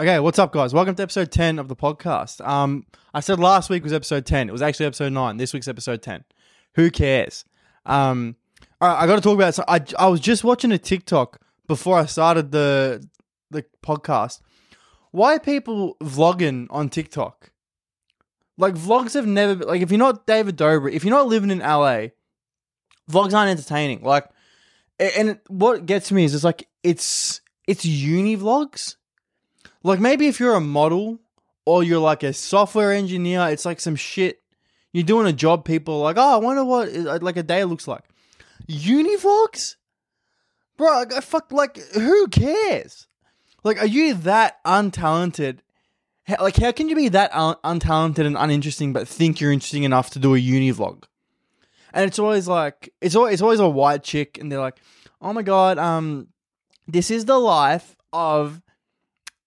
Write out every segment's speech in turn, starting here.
Okay, what's up, guys? Welcome to episode 10 of the podcast. Um, I said last week was episode 10. It was actually episode 9. This week's episode 10. Who cares? Um, all right, I got to talk about so I, I was just watching a TikTok before I started the the podcast. Why are people vlogging on TikTok? Like vlogs have never been, like if you're not David Dobrik, if you're not living in LA, vlogs aren't entertaining. Like and what gets me is it's like it's it's uni vlogs. Like maybe if you're a model or you're like a software engineer, it's like some shit. You're doing a job. People are like, oh, I wonder what uh, like a day looks like. Uni vlogs, bro. I fuck. Like, who cares? Like, are you that untalented? Like, how can you be that un- untalented and uninteresting, but think you're interesting enough to do a uni vlog? And it's always like it's always it's always a white chick, and they're like, oh my god, um, this is the life of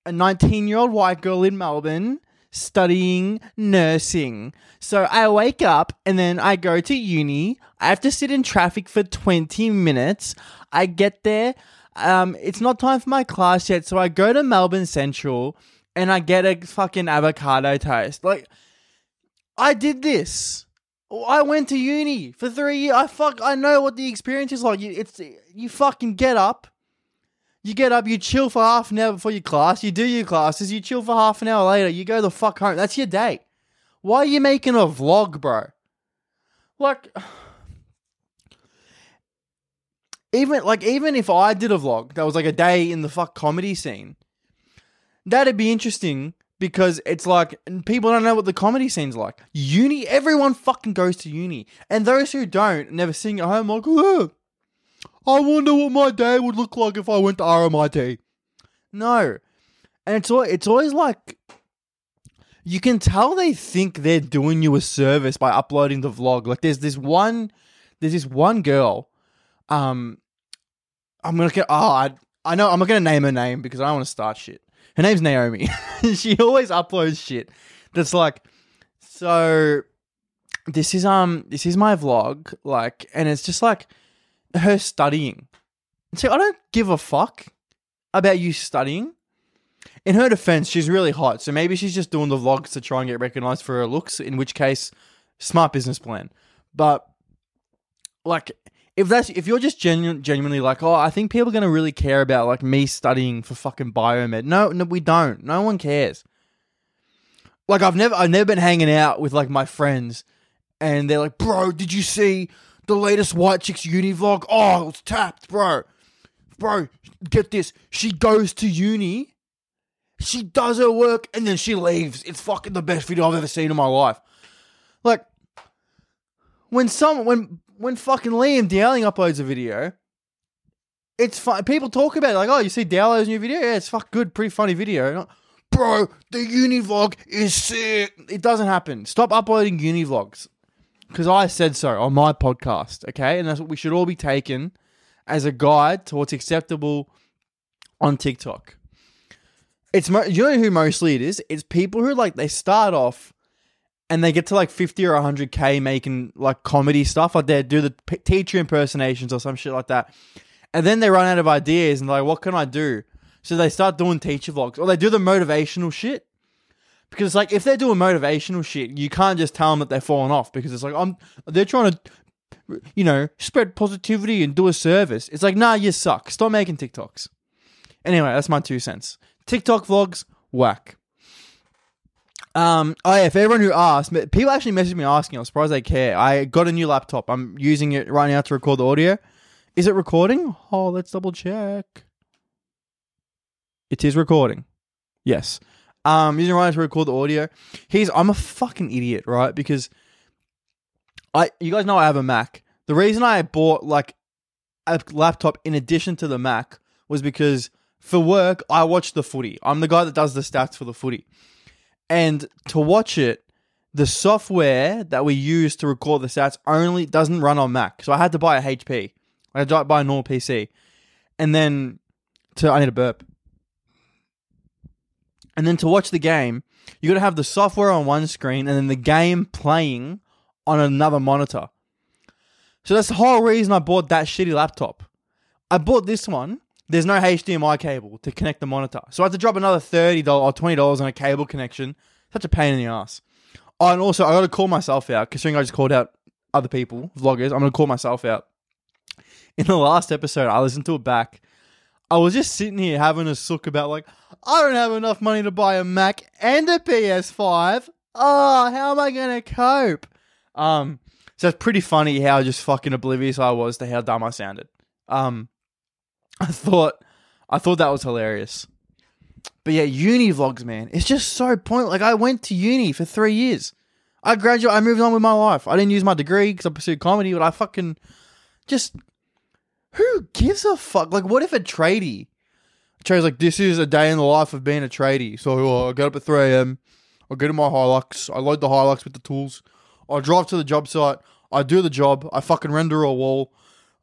a 19 year old white girl in Melbourne studying nursing. So I wake up and then I go to uni. I have to sit in traffic for 20 minutes. I get there. Um, it's not time for my class yet. So I go to Melbourne Central and I get a fucking avocado toast. Like, I did this. I went to uni for three years. I fuck. I know what the experience is like. It's you fucking get up. You get up, you chill for half an hour before your class, you do your classes, you chill for half an hour later, you go the fuck home. That's your day. Why are you making a vlog, bro? Like, even like even if I did a vlog that was like a day in the fuck comedy scene, that'd be interesting because it's like people don't know what the comedy scene's like. Uni, everyone fucking goes to uni, and those who don't never sing at home like, oh, I wonder what my day would look like if I went to RMIT. No. And it's always, it's always like you can tell they think they're doing you a service by uploading the vlog. Like there's this one there's this one girl um I'm going to get oh I I know I'm not going to name her name because I don't want to start shit. Her name's Naomi. she always uploads shit that's like so this is um this is my vlog like and it's just like her studying. See, I don't give a fuck about you studying. In her defense, she's really hot, so maybe she's just doing the vlogs to try and get recognized for her looks, in which case, smart business plan. But like if that's if you're just genu- genuinely like, oh, I think people are gonna really care about like me studying for fucking biomed. No, no, we don't. No one cares. Like I've never I've never been hanging out with like my friends and they're like, bro, did you see the latest white chicks uni vlog? Oh, it's tapped, bro. Bro, get this. She goes to uni, she does her work, and then she leaves. It's fucking the best video I've ever seen in my life. Like, when some when when fucking Liam Dowling uploads a video, it's fun. People talk about it like, oh, you see Dowling's new video? Yeah, it's fuck good, pretty funny video. Not, Bro, the uni vlog is sick. It doesn't happen. Stop uploading uni vlogs because I said so on my podcast, okay? And that's what we should all be taken as a guide to what's acceptable on TikTok. It's mo- you know who mostly it is. It's people who like they start off and they get to like fifty or hundred k making like comedy stuff, like they do the p- teacher impersonations or some shit like that, and then they run out of ideas and like, what can I do? So they start doing teacher vlogs or they do the motivational shit. Because like if they're doing motivational shit, you can't just tell them that they're falling off because it's like I'm they're trying to you know, spread positivity and do a service. It's like, nah, you suck. Stop making TikToks. Anyway, that's my two cents. TikTok vlogs, whack. Um, oh yeah, for everyone who asked, people actually messaged me asking. I'm surprised they care. I got a new laptop. I'm using it right now to record the audio. Is it recording? Oh, let's double check. It is recording. Yes. Um, using right now to record the audio. He's I'm a fucking idiot, right? Because I you guys know I have a Mac. The reason I bought like a laptop in addition to the Mac was because for work I watch the footy. I'm the guy that does the stats for the footy. And to watch it, the software that we use to record the stats only doesn't run on Mac. So I had to buy a HP. I had to buy a normal PC. And then to I need a burp. And then to watch the game, you got to have the software on one screen and then the game playing on another monitor. So that's the whole reason I bought that shitty laptop. I bought this one there's no HDMI cable to connect the monitor. So I had to drop another $30 or $20 on a cable connection. Such a pain in the ass. Oh, and also, I got to call myself out, considering I just called out other people, vloggers. I'm going to call myself out. In the last episode, I listened to it back. I was just sitting here having a sook about, like, I don't have enough money to buy a Mac and a PS5. Oh, how am I to cope? Um, so it's pretty funny how just fucking oblivious I was to how dumb I sounded. Um, I thought, I thought that was hilarious. But yeah, uni vlogs, man, it's just so point. Like I went to uni for three years. I graduated. I moved on with my life. I didn't use my degree because I pursued comedy, but I fucking just who gives a fuck? Like, what if a tradie? A tradie's like, this is a day in the life of being a tradie. So uh, I get up at three a.m. I get in my Hilux. I load the Hilux with the tools. I drive to the job site. I do the job. I fucking render a wall.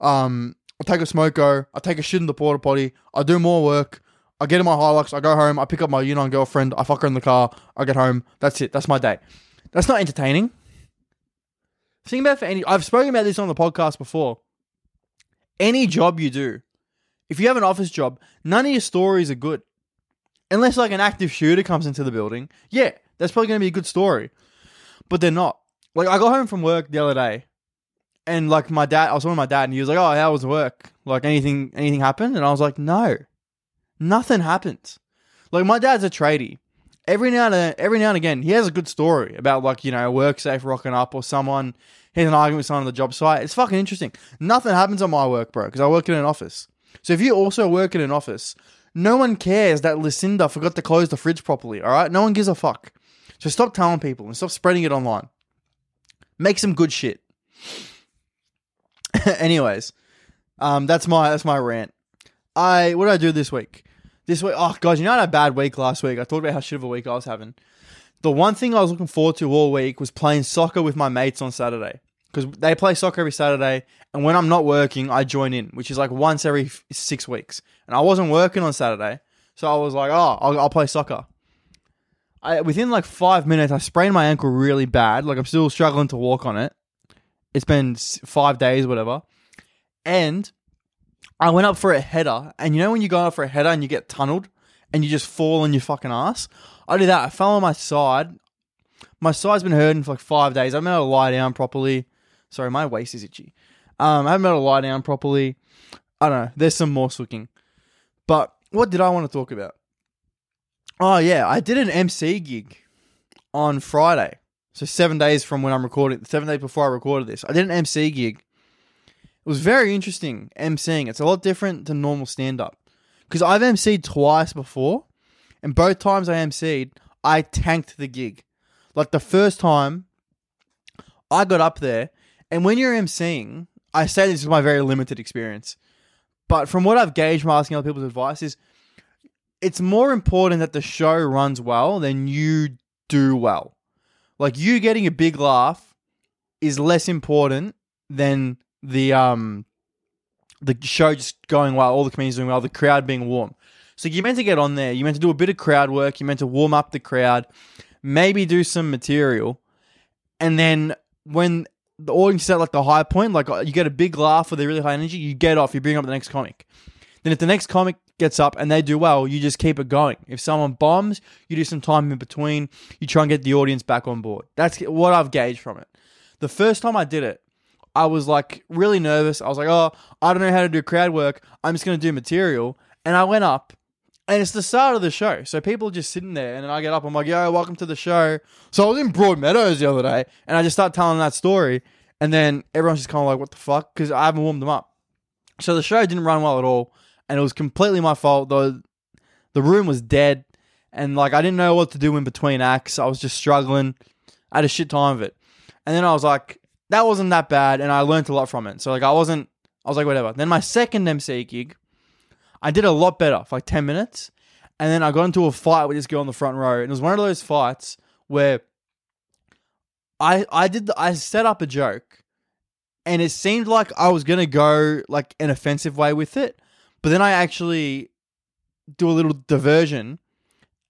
Um, I take a smoko. I take a shit in the porta potty. I do more work. I get in my Hilux. I go home. I pick up my Yunnan girlfriend. I fuck her in the car. I get home. That's it. That's my day. That's not entertaining. Think about for any. I've spoken about this on the podcast before. Any job you do, if you have an office job, none of your stories are good, unless like an active shooter comes into the building. Yeah, that's probably going to be a good story, but they're not. Like I got home from work the other day, and like my dad, I was talking to my dad, and he was like, "Oh, how was work? Like anything, anything happened?" And I was like, "No, nothing happened." Like my dad's a tradie. Every now and every now and again, he has a good story about like you know work safe rocking up or someone he has an argument with someone on the job site. It's fucking interesting. Nothing happens on my work, bro, because I work in an office. So if you also work in an office, no one cares that Lucinda forgot to close the fridge properly. All right, no one gives a fuck. So stop telling people and stop spreading it online. Make some good shit. Anyways, um, that's my that's my rant. I what did I do this week? This week, oh guys, you know I had a bad week last week. I talked about how shit of a week I was having. The one thing I was looking forward to all week was playing soccer with my mates on Saturday because they play soccer every Saturday, and when I'm not working, I join in, which is like once every f- six weeks. And I wasn't working on Saturday, so I was like, oh, I'll, I'll play soccer. I within like five minutes, I sprained my ankle really bad. Like I'm still struggling to walk on it. It's been five days, whatever, and I went up for a header, and you know when you go up for a header and you get tunneled and you just fall on your fucking ass. I did that. I fell on my side. My side's been hurting for like five days. I haven't been able to lie down properly. Sorry, my waist is itchy. Um, I haven't been able to lie down properly. I don't know. There's some more looking. But what did I want to talk about? Oh yeah, I did an MC gig on Friday. So seven days from when I'm recording, seven days before I recorded this, I did an MC gig. It was very interesting MCing. It's a lot different to normal stand up because I've MC'd twice before, and both times I MC'd, I tanked the gig. Like the first time, I got up there, and when you're MCing, I say this is my very limited experience, but from what I've gauged from asking other people's advice is, it's more important that the show runs well than you do well. Like you getting a big laugh is less important than the um the show just going well, all the comedians doing well, the crowd being warm. So you're meant to get on there. You're meant to do a bit of crowd work. You're meant to warm up the crowd, maybe do some material, and then when the audience is at like the high point, like you get a big laugh with a really high energy, you get off. You bring up the next comic. Then if the next comic gets up and they do well, you just keep it going. If someone bombs, you do some time in between. You try and get the audience back on board. That's what I've gauged from it. The first time I did it, I was like really nervous. I was like, oh, I don't know how to do crowd work. I'm just going to do material. And I went up, and it's the start of the show. So people are just sitting there, and then I get up. I'm like, yo, welcome to the show. So I was in Broadmeadows the other day, and I just start telling that story. And then everyone's just kind of like, what the fuck? Because I haven't warmed them up. So the show didn't run well at all. And it was completely my fault. The, the room was dead. And like, I didn't know what to do in between acts. I was just struggling. I had a shit time of it. And then I was like, that wasn't that bad, and I learned a lot from it. So like I wasn't, I was like whatever. Then my second MC gig, I did a lot better for like ten minutes, and then I got into a fight with this girl in the front row, and it was one of those fights where I I did the, I set up a joke, and it seemed like I was gonna go like an offensive way with it, but then I actually do a little diversion,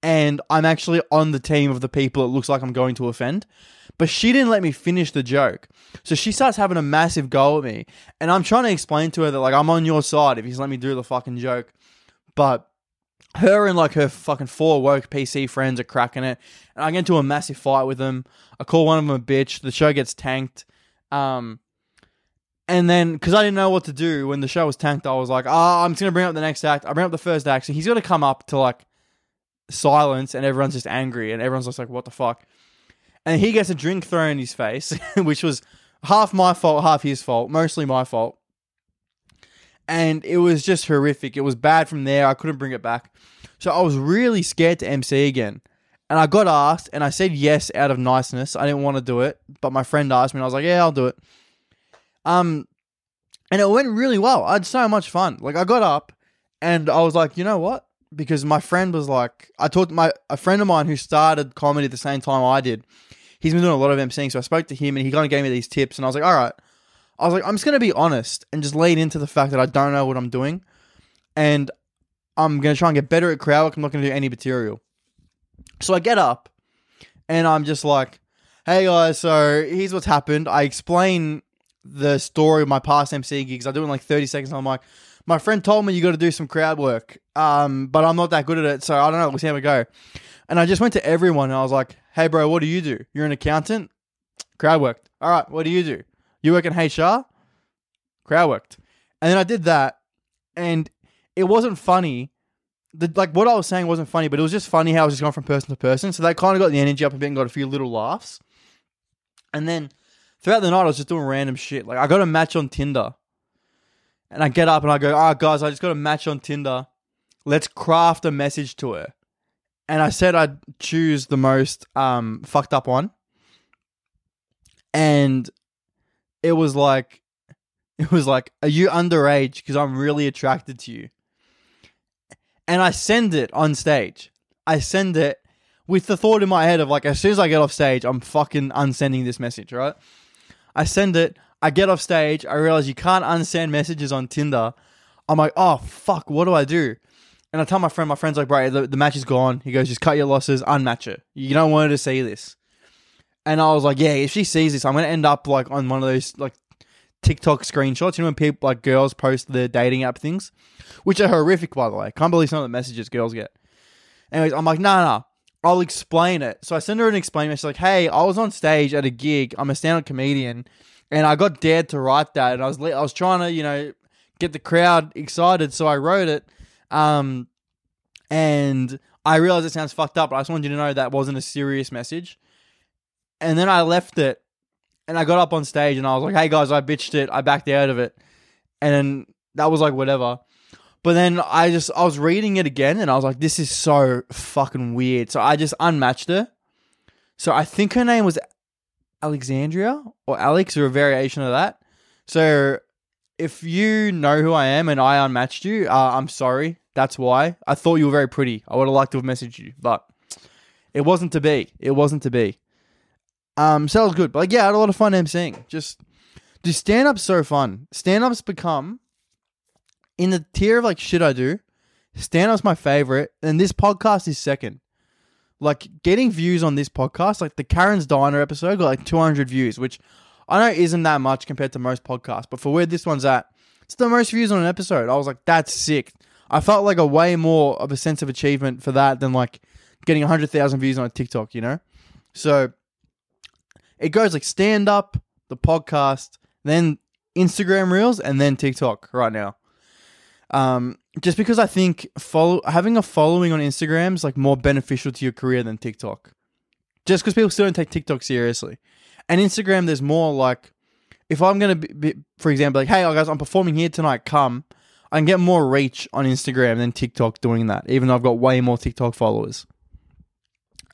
and I'm actually on the team of the people it looks like I'm going to offend. But she didn't let me finish the joke. So she starts having a massive go at me. And I'm trying to explain to her that, like, I'm on your side if you just let me do the fucking joke. But her and, like, her fucking four woke PC friends are cracking it. And I get into a massive fight with them. I call one of them a bitch. The show gets tanked. Um, and then, because I didn't know what to do when the show was tanked, I was like, oh, I'm just going to bring up the next act. I bring up the first act. So he's got to come up to, like, silence and everyone's just angry and everyone's just like, what the fuck? And he gets a drink thrown in his face, which was half my fault, half his fault, mostly my fault. And it was just horrific. It was bad from there. I couldn't bring it back. So I was really scared to MC again. And I got asked and I said yes out of niceness. I didn't want to do it, but my friend asked me and I was like, yeah, I'll do it. Um and it went really well. I had so much fun. Like I got up and I was like, you know what? Because my friend was like, I talked to my a friend of mine who started comedy at the same time I did. He's been doing a lot of emceeing, so I spoke to him and he kind of gave me these tips, and I was like, all right. I was like, I'm just gonna be honest and just lean into the fact that I don't know what I'm doing, and I'm gonna try and get better at crowd work. I'm not gonna do any material. So I get up, and I'm just like, hey guys, so here's what's happened. I explain the story of my past MC gigs. I do it in like 30 seconds. I'm like, my friend told me you got to do some crowd work, um, but I'm not that good at it, so I don't know. We'll see how we go. And I just went to everyone and I was like, "Hey, bro, what do you do? You're an accountant. Crowd worked. All right, what do you do? You work in HR. Crowd worked." And then I did that, and it wasn't funny. The, like what I was saying wasn't funny, but it was just funny how I was just going from person to person. So that kind of got the energy up a bit and got a few little laughs. And then throughout the night, I was just doing random shit. Like I got a match on Tinder and I get up and I go, "Oh, guys, I just got a match on Tinder. Let's craft a message to her." And I said I'd choose the most um, fucked up one, and it was like, it was like, "Are you underage? Because I'm really attracted to you." And I send it on stage. I send it with the thought in my head of like, as soon as I get off stage, I'm fucking unsending this message, right? I send it. I get off stage. I realize you can't unsend messages on Tinder. I'm like, oh fuck, what do I do? And I tell my friend, my friend's like, bro, the, the match is gone. He goes, just cut your losses, unmatch it. You don't want her to see this. And I was like, yeah, if she sees this, I'm gonna end up like on one of those like TikTok screenshots. You know when people like girls post their dating app things, which are horrific by the way. Can't believe some of the messages girls get. Anyways, I'm like, nah, nah. I'll explain it. So I send her an explain message like, hey, I was on stage at a gig. I'm a stand-up comedian and I got dared to write that, and I was I was trying to you know get the crowd excited, so I wrote it, um, and I realized it sounds fucked up, but I just wanted you to know that wasn't a serious message, and then I left it, and I got up on stage, and I was like, "Hey guys, I bitched it, I backed out of it," and that was like whatever. But then I just I was reading it again and I was like, this is so fucking weird. So I just unmatched her. So I think her name was Alexandria or Alex or a variation of that. So if you know who I am and I unmatched you, uh, I'm sorry. That's why. I thought you were very pretty. I would have liked to have messaged you, but it wasn't to be. It wasn't to be. Um, so was good. But like, yeah, I had a lot of fun emceeing. Just, just stand up's so fun. Stand up's become in the tier of like shit I do. Stand up's my favorite, and this podcast is second like getting views on this podcast, like the Karen's Diner episode got like 200 views, which I know isn't that much compared to most podcasts, but for where this one's at, it's the most views on an episode. I was like, that's sick. I felt like a way more of a sense of achievement for that than like getting 100,000 views on a TikTok, you know? So it goes like stand up, the podcast, then Instagram Reels, and then TikTok right now. Um, just because I think follow having a following on Instagram is like more beneficial to your career than TikTok. Just because people still don't take TikTok seriously, and Instagram, there's more like if I'm gonna be, be, for example, like, hey guys, I'm performing here tonight. Come, I can get more reach on Instagram than TikTok doing that. Even though I've got way more TikTok followers.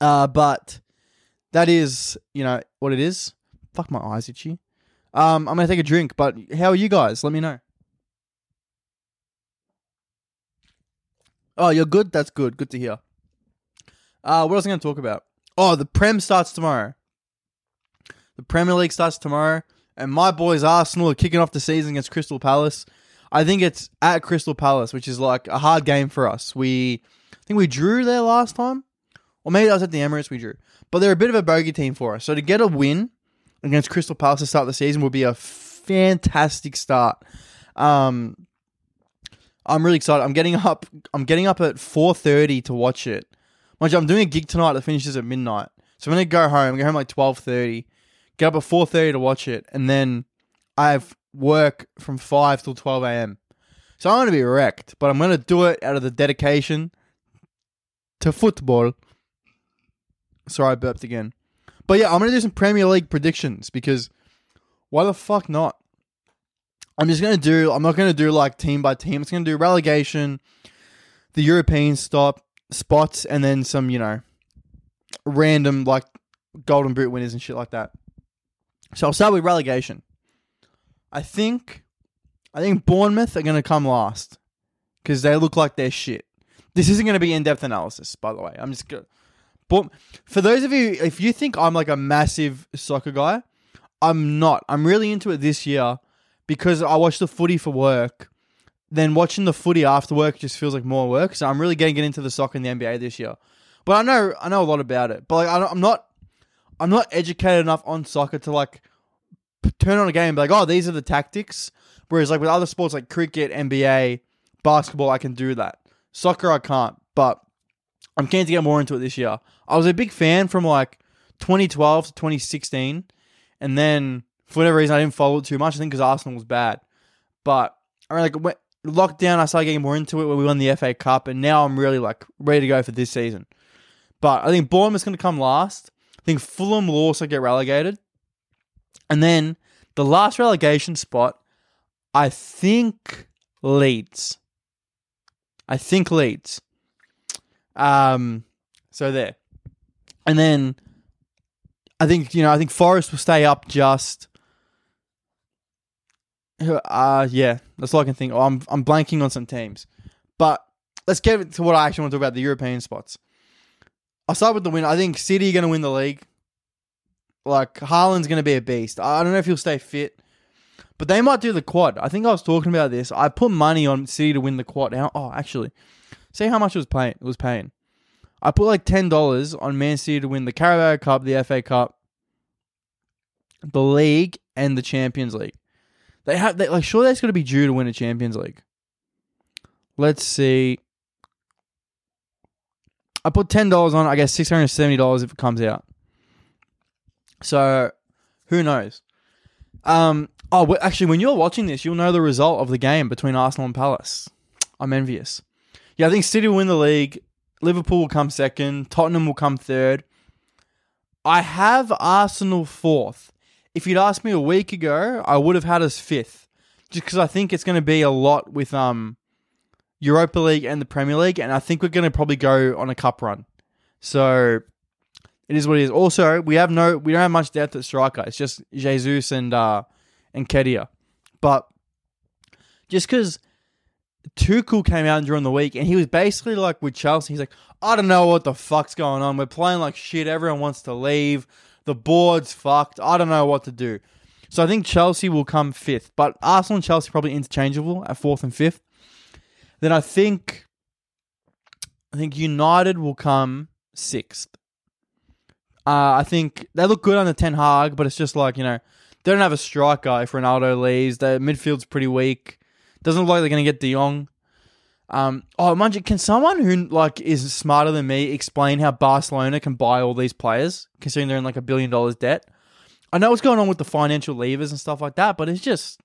Uh, but that is, you know, what it is. Fuck my eyes itchy. Um, I'm gonna take a drink. But how are you guys? Let me know. Oh, you're good. That's good. Good to hear. Uh, what else am I going to talk about? Oh, the Prem starts tomorrow. The Premier League starts tomorrow, and my boys Arsenal are kicking off the season against Crystal Palace. I think it's at Crystal Palace, which is like a hard game for us. We, I think we drew there last time, Or maybe that was at the Emirates we drew. But they're a bit of a bogey team for us. So to get a win against Crystal Palace to start the season would be a fantastic start. Um, I'm really excited. I'm getting up. I'm getting up at 4:30 to watch it. Mind you, I'm doing a gig tonight that finishes at midnight. So I'm gonna go home. Go home like 12:30. Get up at 4:30 to watch it, and then I have work from five till 12 a.m. So I'm gonna be wrecked, but I'm gonna do it out of the dedication to football. Sorry, I burped again. But yeah, I'm gonna do some Premier League predictions because why the fuck not? I'm just gonna do. I'm not gonna do like team by team. It's gonna do relegation, the European stop spots, and then some you know random like golden boot winners and shit like that. So I'll start with relegation. I think, I think Bournemouth are gonna come last because they look like they're shit. This isn't gonna be in depth analysis, by the way. I'm just gonna. But for those of you, if you think I'm like a massive soccer guy, I'm not. I'm really into it this year because I watch the footy for work. Then watching the footy after work just feels like more work. So I'm really getting into the soccer in the NBA this year. But I know I know a lot about it. But like I am not I'm not educated enough on soccer to like p- turn on a game and be like, oh, these are the tactics. Whereas like with other sports like cricket, NBA, basketball, I can do that. Soccer, I can't. But I'm keen to get more into it this year. I was a big fan from like 2012 to 2016, and then for whatever reason I didn't follow it too much. I think because Arsenal was bad, but I mean, like when, lockdown, I started getting more into it when we won the FA Cup, and now I'm really like ready to go for this season. But I think Bournemouth's going to come last. I think Fulham will also get relegated, and then the last relegation spot, I think Leeds. I think Leeds. Um, so there, and then I think you know I think Forest will stay up just. Uh yeah, that's all I can think. Oh, I'm I'm blanking on some teams, but let's get to what I actually want to talk about the European spots. I'll start with the win. I think City are going to win the league. Like Haaland's going to be a beast. I don't know if he'll stay fit, but they might do the quad. I think I was talking about this. I put money on City to win the quad. Now, oh, actually, see how much it was paying. It was paying. I put like ten dollars on Man City to win the Carabao Cup, the FA Cup, the league, and the Champions League. They have they, like sure that's going to be due to win a Champions League. Let's see. I put ten dollars on. I guess six hundred seventy dollars if it comes out. So, who knows? Um. Oh, actually, when you're watching this, you'll know the result of the game between Arsenal and Palace. I'm envious. Yeah, I think City will win the league. Liverpool will come second. Tottenham will come third. I have Arsenal fourth. If you'd asked me a week ago, I would have had us fifth, just because I think it's going to be a lot with um Europa League and the Premier League, and I think we're going to probably go on a cup run. So it is what it is. Also, we have no, we don't have much depth at striker. It's just Jesus and uh and Nketiah, but just because Tuchel came out during the week and he was basically like with Chelsea. He's like, I don't know what the fuck's going on. We're playing like shit. Everyone wants to leave. The board's fucked. I don't know what to do. So I think Chelsea will come fifth, but Arsenal and Chelsea probably interchangeable at fourth and fifth. Then I think, I think United will come sixth. Uh, I think they look good on the Ten Hag, but it's just like you know they don't have a striker if Ronaldo leaves. Their midfield's pretty weak. Doesn't look like they're going to get De Jong. Um, oh, you, can someone who like is smarter than me explain how Barcelona can buy all these players, considering they're in like a billion dollars debt? I know what's going on with the financial levers and stuff like that, but it's just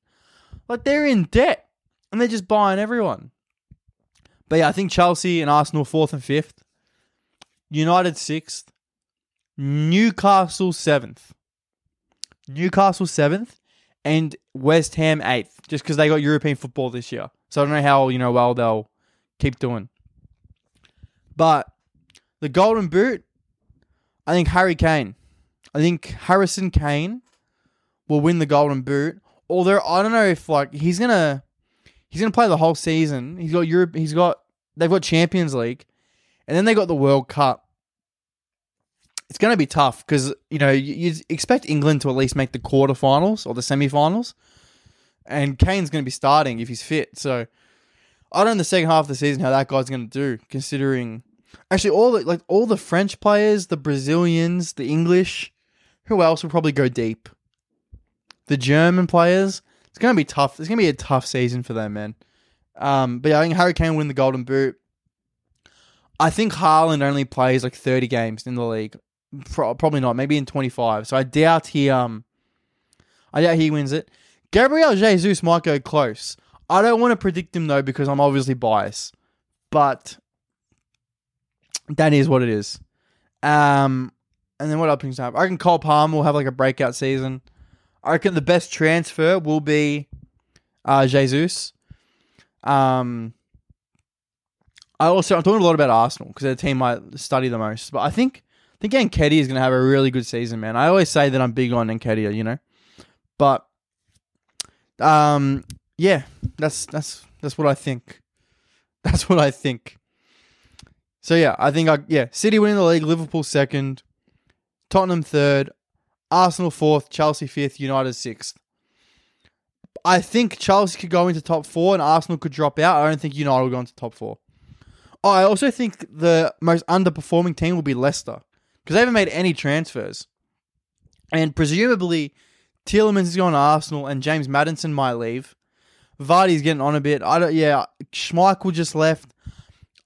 like they're in debt and they're just buying everyone. But yeah, I think Chelsea and Arsenal fourth and fifth, United sixth, Newcastle seventh, Newcastle seventh, and West Ham eighth, just because they got European football this year. So I don't know how you know well they'll keep doing. But the Golden Boot, I think Harry Kane. I think Harrison Kane will win the Golden Boot. Although I don't know if like he's gonna he's gonna play the whole season. He's got Europe. He's got they've got Champions League, and then they got the World Cup. It's going to be tough because you know you expect England to at least make the quarterfinals or the semifinals, and Kane's going to be starting if he's fit. So I don't know in the second half of the season how that guy's going to do, considering Actually, all the like all the French players, the Brazilians, the English, who else will probably go deep? The German players. It's gonna be tough. It's gonna be a tough season for them, man. Um, but yeah, I think Harry Kane win the Golden Boot. I think Haaland only plays like thirty games in the league. Pro- probably not. Maybe in twenty five. So I doubt he um. I doubt he wins it. Gabriel Jesus might go close. I don't want to predict him though because I'm obviously biased, but that is what it is. Um, and then what else things have? I reckon Cole Palmer will have like a breakout season. I reckon the best transfer will be uh, Jesus. Um, I also I'm talking a lot about Arsenal because they're the team I study the most. But I think I think Nketiah is going to have a really good season, man. I always say that I'm big on Nketiah, you know, but um, yeah, that's that's that's what I think. That's what I think. So yeah, I think I yeah, City winning the league, Liverpool second, Tottenham third, Arsenal fourth, Chelsea fifth, United sixth. I think Chelsea could go into top four and Arsenal could drop out. I don't think United will go into top four. Oh, I also think the most underperforming team will be Leicester because they haven't made any transfers, and presumably Tielemans is going to Arsenal and James Maddison might leave. Vardy's getting on a bit. I don't. Yeah, Schmeichel just left.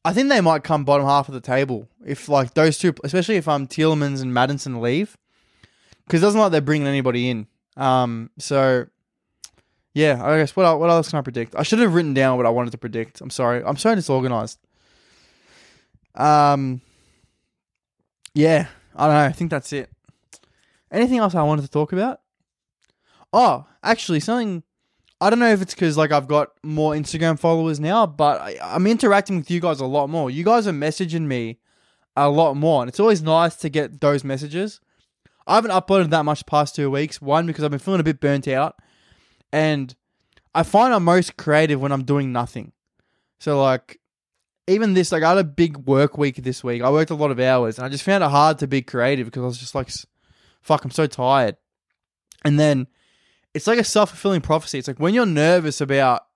I think they might come bottom half of the table if like those two, especially if um Tielemans and Maddison leave, because it doesn't like they're bringing anybody in. Um, so yeah, I guess what what else can I predict? I should have written down what I wanted to predict. I'm sorry. I'm so disorganized. Um, yeah, I don't know. I think that's it. Anything else I wanted to talk about? Oh, actually, something I don't know if it's because like I've got more Instagram followers now, but I, I'm interacting with you guys a lot more. You guys are messaging me a lot more, and it's always nice to get those messages. I haven't uploaded that much past two weeks. One because I've been feeling a bit burnt out, and I find I'm most creative when I'm doing nothing. So like, even this, like I had a big work week this week. I worked a lot of hours, and I just found it hard to be creative because I was just like, "Fuck, I'm so tired." And then it's like a self fulfilling prophecy. It's like when you're nervous about,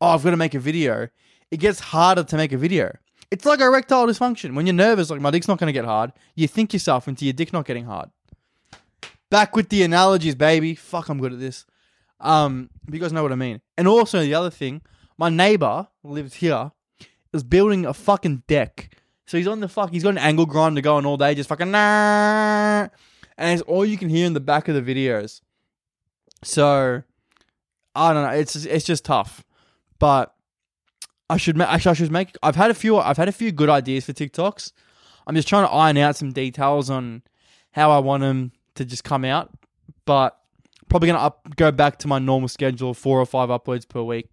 oh, I've got to make a video, it gets harder to make a video. It's like erectile dysfunction. When you're nervous, like my dick's not going to get hard, you think yourself into your dick not getting hard. Back with the analogies, baby. Fuck, I'm good at this. Um, you guys know what I mean. And also the other thing, my neighbor lives here, is building a fucking deck. So he's on the fuck. He's got an angle grinder going all day, just fucking nah, and it's all you can hear in the back of the videos. So I don't know. It's it's just tough, but I should ma- actually I should make. I've had a few. I've had a few good ideas for TikToks. I'm just trying to iron out some details on how I want them to just come out, but probably gonna up, go back to my normal schedule, four or five uploads per week.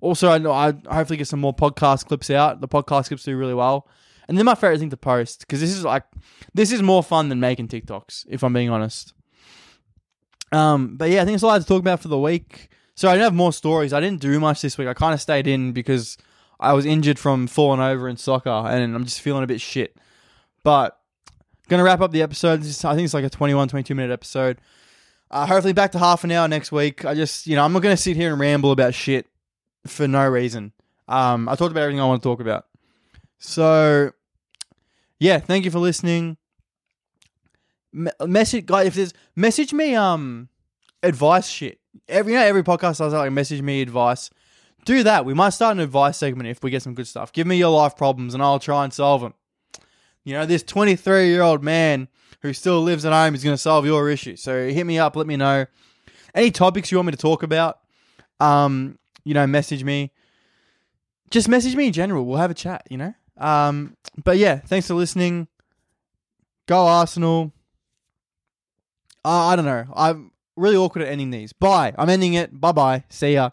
Also, I know I hopefully get some more podcast clips out. The podcast clips do really well, and then my favorite thing to post because this is like this is more fun than making TikToks. If I'm being honest. Um, but yeah, I think it's all I had to talk about for the week. So I didn't have more stories. I didn't do much this week. I kind of stayed in because I was injured from falling over in soccer, and I'm just feeling a bit shit. But gonna wrap up the episode. I think it's like a 21, 22 minute episode. Uh, hopefully back to half an hour next week. I just, you know, I'm not gonna sit here and ramble about shit for no reason. Um, I talked about everything I want to talk about. So, yeah, thank you for listening message guy if there's message me um advice shit. Every you know every podcast does like message me advice. Do that. We might start an advice segment if we get some good stuff. Give me your life problems and I'll try and solve them. You know, this 23 year old man who still lives at home is going to solve your issue. So hit me up. Let me know any topics you want me to talk about. Um, you know, message me. Just message me in general. We'll have a chat. You know. Um, but yeah, thanks for listening. Go Arsenal. Uh, I don't know. I'm really awkward at ending these. Bye. I'm ending it. Bye bye. See ya.